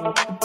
Thank you.